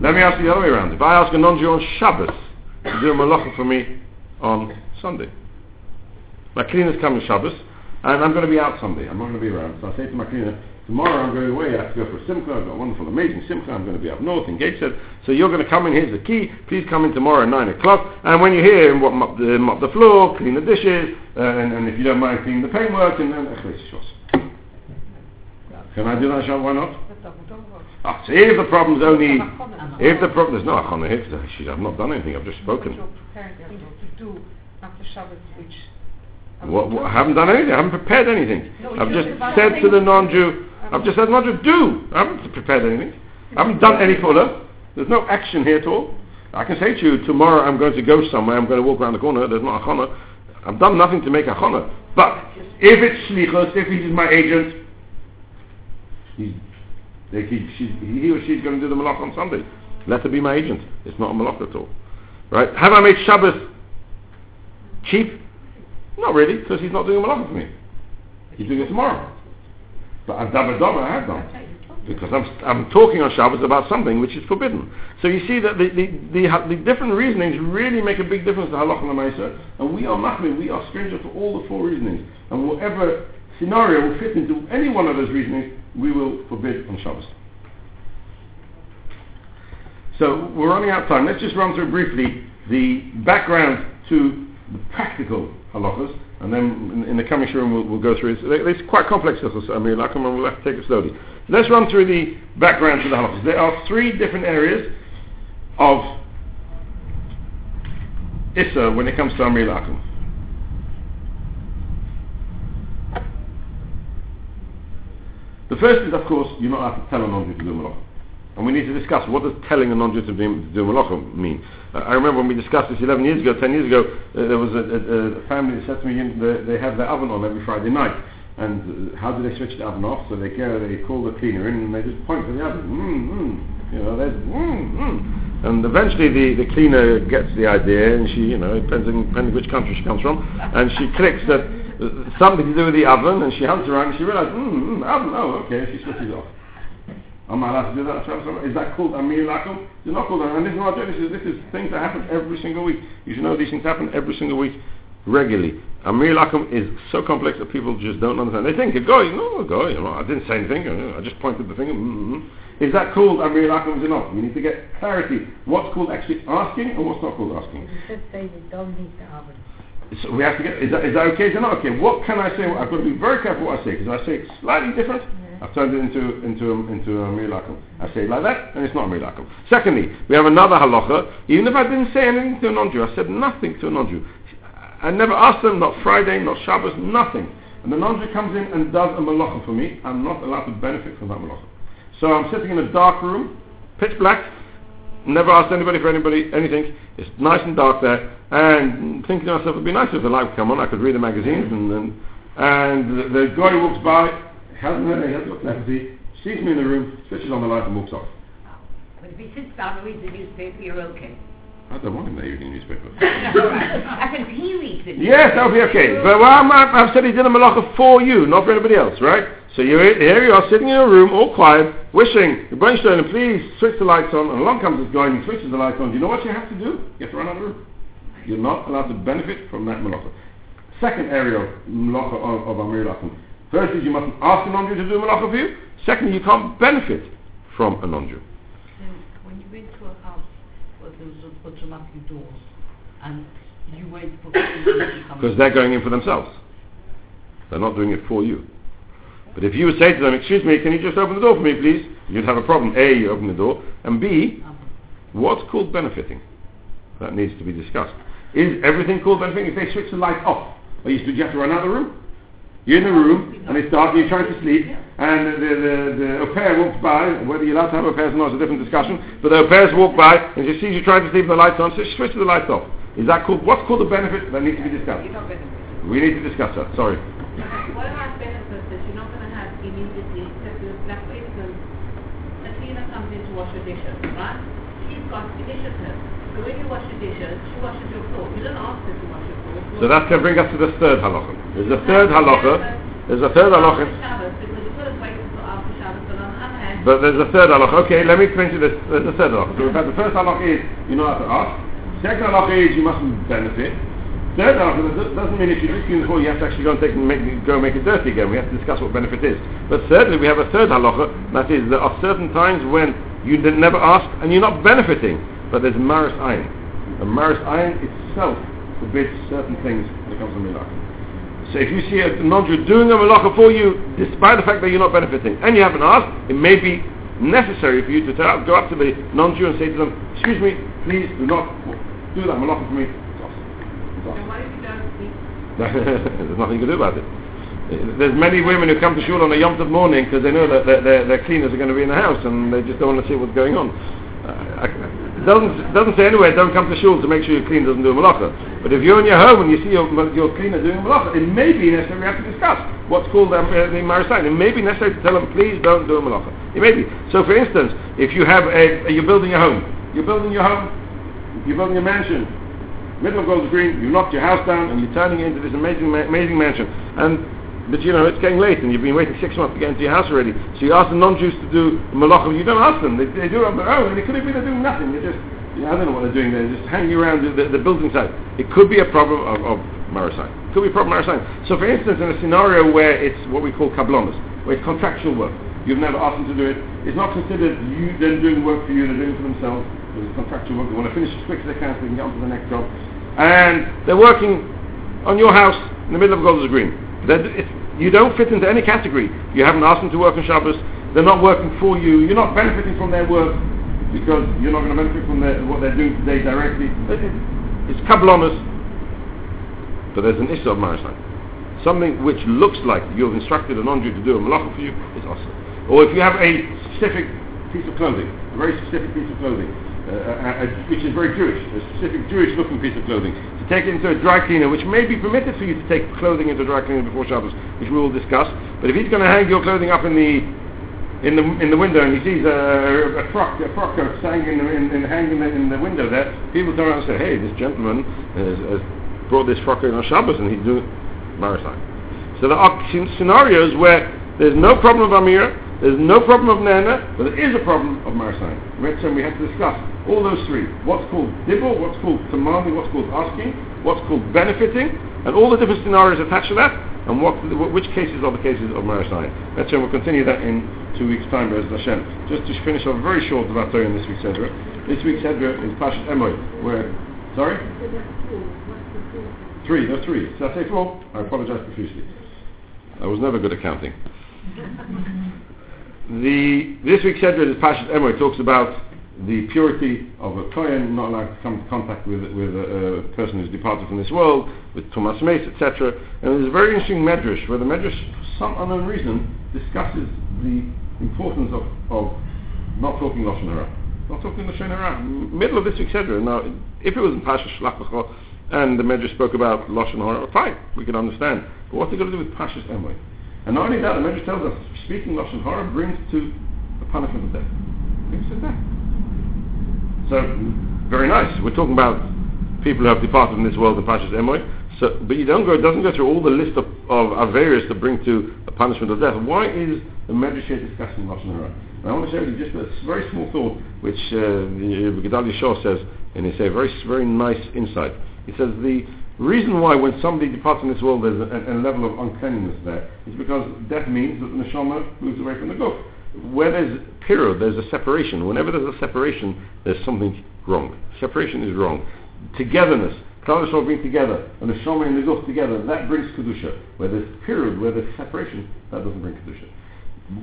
Let me ask you the other way around. If I ask a non-Jew on Shabbos to do a malacha for me on Sunday, my cleaner's coming Shabbos, and I'm going to be out Sunday. I'm not going to be around. So I say to my cleaner, tomorrow I'm going away. I have to go for a simcha. I've got a wonderful, amazing simcha. I'm going to be up north in Gateshead. So you're going to come in. Here's the key. Please come in tomorrow at 9 o'clock. And when you're here, mop, mop, the, mop the floor, clean the dishes, uh, and, and if you don't mind, clean the paintwork, and then... Can I do that, Sean? Why not? Ah, see if the problem's only... If the problem... There's no hachana here. She- I've not done anything. I've just spoken. After Shabbos, which... What, what, I haven't done anything. I haven't prepared anything. No, I've just said to the non-Jew, I've just said non-Jew, do. I haven't prepared anything. I haven't done any fuller. There's no action here at all. I can say to you, tomorrow I'm going to go somewhere, I'm going to walk around the corner, there's not a chana. I've done nothing to make a chana. But if it's shlichus, if he's my agent, he's, he, she's, he or she's going to do the malach on Sunday. Let her be my agent. It's not a malach at all. Right? Have I made Shabbos cheap? Not really, because he's not doing a malacha for me. He's doing it tomorrow. But I've done I have done. Because I'm, I'm talking on Shabbos about something which is forbidden. So you see that the, the, the, the different reasonings really make a big difference to halacha and Maisa. And we are machmir, we are stranger to all the four reasonings. And whatever scenario will fit into any one of those reasonings, we will forbid on Shabbos. So we're running out of time. Let's just run through briefly the background to the practical halachas, and then in, in the coming shiurim we'll, we'll go through it. It's quite complex. I mean, we'll have to take it slowly. Let's run through the background to the halachas. There are three different areas of Issur when it comes to Amiro LeAkum. The first is, of course, you're not allowed to tell a non-Jew to do malacha. And we need to discuss what does telling a non-Jew to do, malacha mean. I remember when we discussed this 11 years ago, 10 years ago, uh, there was a, a, a family that said to me, know, they, have their oven on every Friday night. And uh, how do they switch the oven off? So they go, they call the cleaner in and they just point to the oven. Mm, mm. You know, there's mm, mm. And eventually the, the cleaner gets the idea and she, you know, depends on, depending which country she comes from, and she clicks that uh, something to do with the oven and she hunts around and she realizes, mm, mm, oven, oh, okay, she switches off. Am I allowed to do that? Is that called Amiro LeAkum? It's not called And this is not this is this is things that happen every single week. You should know these things happen every single week, regularly. Amiro LeAkum is so complex that people just don't understand. They think, go, no, go, you know, I didn't say anything, I just pointed the finger. Mm-hmm. Is that called Amiro LeAkum? Is it not? We need to get clarity. What's called actually asking and what's not called asking. You said say they don't need the oven. So we have to get, is that, is that okay? Is that not okay? What can I say? I've got to be very careful what I say, because I say it slightly different, I've turned it into, into, into a. I say it like that, and it's not a miracle. Secondly, we have another halacha, even if I didn't say anything to a non-Jew, I said nothing to a non-Jew. I never asked them, not Friday, not Shabbos, nothing. And the non-Jew comes in and does a malacha for me, I'm not allowed to benefit from that malacha. So I'm sitting in a dark room, pitch black, never asked anybody for anybody anything. It's nice and dark there, and thinking to myself, it'd be nice if the light would come on. I could read the magazines, and and, and the, the guy walks by, hasn't heard any, hasn't got telepathy, sees me in the room, switches on the light, and walks off. Oh, but if he sits down and reads the newspaper, you're okay. I don't want him there reading the newspaper. I if he reads the newspaper. yes, that'll be okay. But well, I'm, I've said he did a malacha for you, not for anybody else, right? So you're here you are sitting in a room, all quiet, wishing, the brainstorming, please switch the lights on, and along comes this guy and he switches the lights on. Do you know what you have to do? You have to run out of the room. You're not allowed to benefit from that malacha. Second area of malacha of, of Amiro LeAkum. Firstly, you mustn't ask a non-Jew to do a malacha for you. Secondly, you can't benefit from a non-Jew. So when you went to a house where there was a automatic doors and you wait for people to come Because they're going in for themselves. They're not doing it for you. But if you would say to them, excuse me, can you just open the door for me, please? You'd have a problem. A, you open the door. And B, what's called benefiting? That needs to be discussed. Is everything called benefiting? If they switch the light off, or you, do you have to run out of the room? You're in the room, and it's dark, and you're trying to sleep, and the, the, the au pair walks by, whether you're allowed to have au pairs or not is a different discussion, but the au pairs walk by, and she sees you trying to sleep and the lights on, so she switches the lights off. Is that called, what's called a benefit? That needs to be discussed. You're not benefiting. We need to discuss that, sorry. What about benefits that you're not going to have immediately, except with, like for instance, a cleaner comes in to wash your dishes, right? She's got initiative. Wash dishes, your. You don't ask wash your floor. So going to bring us to the third halacha. There's a third halacha. There's a third halacha. But there's a third halacha. Okay, let me explain to you this. There's a third halacha. So we've had the first halacha is you know how to ask. Second halacha is you mustn't benefit. Third halacha that doesn't mean if you just clean the floor you have to actually go and take and make, go and make it dirty again. We have to discuss what benefit is. But thirdly, we have a third halacha. That is, there are certain times when you never ask and you're not benefiting. But there's maris ayin. And maris ayin itself forbids certain things when it comes to malacha. So if you see a non-Jew doing a malacha for you, despite the fact that you're not benefiting, and you haven't asked, it may be necessary for you to tell, go up to the non-Jew and say to them, excuse me, please do not do that malacha for me. It's assur. It's then assur. what if you don't sleep? There's nothing you can do about it. There's many women who come to shul on a Yom Tov morning because they know that their, their, their cleaners are going to be in the house and they just don't want to see what's going on. Uh, I- doesn't, doesn't say anywhere don't come to shul to make sure your cleaner doesn't do a malacha. But if you're in your home and you see your, your cleaner doing a malacha, it may be necessary we have to discuss what's called um, uh, the maris ayin. It may be necessary to tell them, please don't do a malacha. It may be. So for instance, if you have a, you're building a home, you're building your home, you're building a mansion, middle of Golders Green, you knocked your house down and you're turning it into this amazing, ma- amazing mansion. And but you know it's getting late and you've been waiting six months to get into your house already. So you ask the non-Jews to do malacha. You don't ask them; they, they do it on their own. And it could have been they're doing nothing. They're just I don't know what they're doing. They're just hanging around the, the, building site. It could be a problem of, of. It could be a problem of Maris ayin. So for instance, in a scenario where it's what we call kablonis, where it's contractual work, you've never asked them to do it. It's not considered you them doing work for you. They're doing it for themselves. It's contractual work. They want to finish as quick as they can so they can get on to the next job and they're working on your house in the middle of Golders Green. They're, you don't fit into any category. You haven't asked them to work on Shabbos. They're not working for you. You're not benefiting from their work because you're not going to benefit from their, what they're doing today directly. It- it- It's kablonis, but there's an issue of marital. Something which looks like you've instructed a non-Jew to do a malacha for you is assur. Or if you have a specific piece of clothing, a very specific piece of clothing, uh, uh, uh, which is very Jewish, a specific Jewish-looking piece of clothing, to take it into a dry cleaner, which may be permitted for you to take clothing into a dry cleaner before Shabbos, which we will discuss. But if he's going to hang your clothing up in the in the in the window and he sees a, a frock a frock coat hanging in, the- in, in hanging in the, window there, people turn around and say, "Hey, this gentleman has, has brought this frock coat on Shabbos and he's doing maritime." So there are scen- scenarios where there's no problem of Amira, there's no problem of Nana, but there is a problem of Maris ayin. So we have to discuss all those three. What's called dibble, what's called commanding, what's called asking, what's called benefiting, and all the different scenarios attached to that, and what, which cases are the cases of Maris ayin. Let's say we'll continue that in two weeks' time, B'ezras Hashem. Just to finish off a very short about Torah in this week's Sedra. This week's Sedra is Parshas Emor, where, sorry? Three, there's three. Did I say four? I apologize profusely. I was never good at counting. the this week's Sedra is Parshas Emor talks about the purity of a Kohen, not allowed to come into contact with with a, a person who's departed from this world, with tumas meis, etc. And there's a very interesting medrash where the medrash, for some unknown reason, discusses the importance of, of not talking lashon hara, not talking lashon hara. Middle of this etc. Now, if it was in Parsha Shlach and the medrash spoke about lashon hara, fine, we can understand. But what's it got to do with Parshas Emor? And not only that, the medrash tells us speaking lashon hara brings to the punishment of death. Brings to death. So, very nice. We're talking about people who have departed from this world in Parshas Emor. So, but you don't go, it doesn't go through all the list of, of to bring to a punishment of death. Why is the Medrash discussing Lashon Hara? And I want to share with you just a very small thought, which uh, the Gedalia Schorr says, and it's a very, very nice insight. He says the reason why when somebody departs from this world there's a, a, a level of uncleanliness there is because death means that the neshama moves away from the guf. Where there's period, there's a separation. Whenever there's a separation, there's something wrong. Separation is wrong. Togetherness, Klal Yisrael being together, and the Shoma and the Guf together, that brings Kedusha. Where there's period, where there's separation, that doesn't bring Kedusha.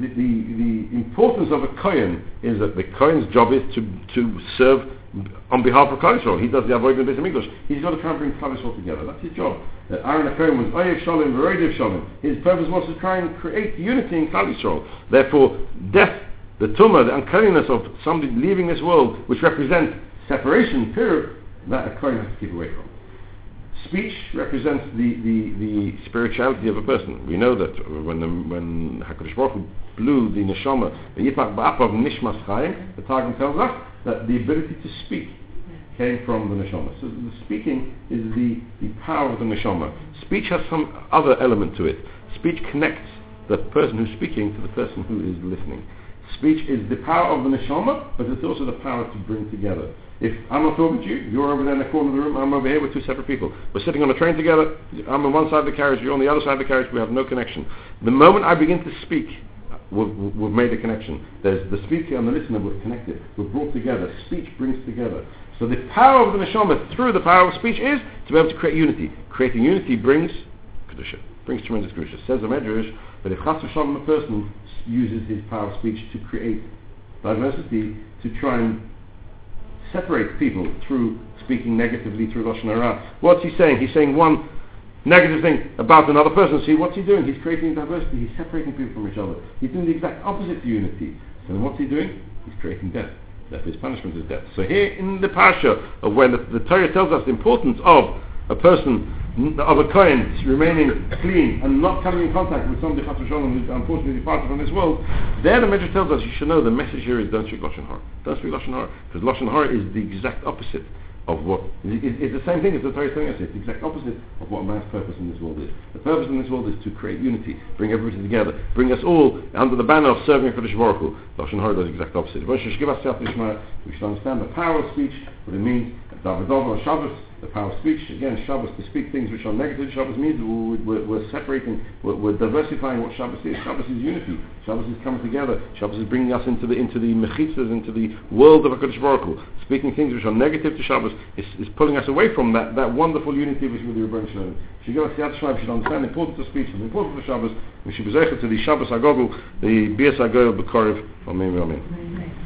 The, the, the importance of a Kohen is that the Kohen's job is to, to serve on behalf of Klal Yisrael. He does the Avodah Beis Hamikdash. He's got to try and bring Klal Yisrael together. That's his job. Uh, Aaron Kohen was Oyev Shalom, Veroidev Shalom. His purpose was to try and create unity in Klal Yisrael. Therefore, death, the tumah, the uncleanness of somebody leaving this world, which represents separation, period, that a Kohen has to keep away from. Speech represents the, the, the spirituality of a person. We know that when the, when Hakadosh Baruch Hu blew the neshama, the yitmak ba'apav nishmas the Targum tells us that the ability to speak came from the neshama. So the speaking is the, the power of the neshama. Speech has some other element to it. Speech connects the person who's speaking to the person who is listening. Speech is the power of the neshama, but it's also the power to bring together. If I'm not talking to you, you're over there in the corner of the room, I'm over here with two separate people. We're sitting on a train together, I'm on one side of the carriage, you're on the other side of the carriage, we have no connection. The moment I begin to speak, we've, we've made a connection. There's the speaker and the listener, we're connected. We're brought together. Speech brings together. So the power of the neshama through the power of speech is to be able to create unity. Creating unity brings kedusha, brings tremendous kedusha. Says the Medrash that if chas v'shalom a person uses his power of speech to create diversity, to try and separate people through speaking negatively through lashon hara. What's he saying? He's saying one negative thing about another person. See, what's he doing? He's creating diversity. He's separating people from each other. He's doing the exact opposite to unity. So then what's he doing? He's creating death. Therefore his punishment is death. So here in the Parsha, of when the, the Torah tells us the importance of a person, of a Kohen remaining clean and not coming in contact with somebody who's unfortunately departed from this world, there the Medrash tells us you should know the message here is don't speak Lashon Hara. Don't speak Lashon Hara. Because Lashon Hara is the exact opposite of what it, it's the same thing as the telling us. It's the exact opposite of what man's purpose in this world is. The purpose in this world is to create unity, bring everybody together, bring us all under the banner of serving for the Baruch Hu. Lashon Hara does the exact opposite. We should understand the power of speech, what it means. Davidov Shabbos, the power of speech. Again, Shabbos to speak things which are negative. Shabbos means we're, we're, we're separating, we're, we're, diversifying what Shabbos is. Shabbos is unity. Shabbos is coming together. Shabbos is bringing us into the into the mechitzas, into the world of Hakadosh Baruch Hu. Speaking things which are negative to Shabbos is, is pulling us away from that, that wonderful unity which Rebbeinu Shalom. Should give us the we should understand the importance of speech the importance of Shabbos. We should be to the Shabbos Agogul, the Bias Agoyel B'Korev. Amen. Amen.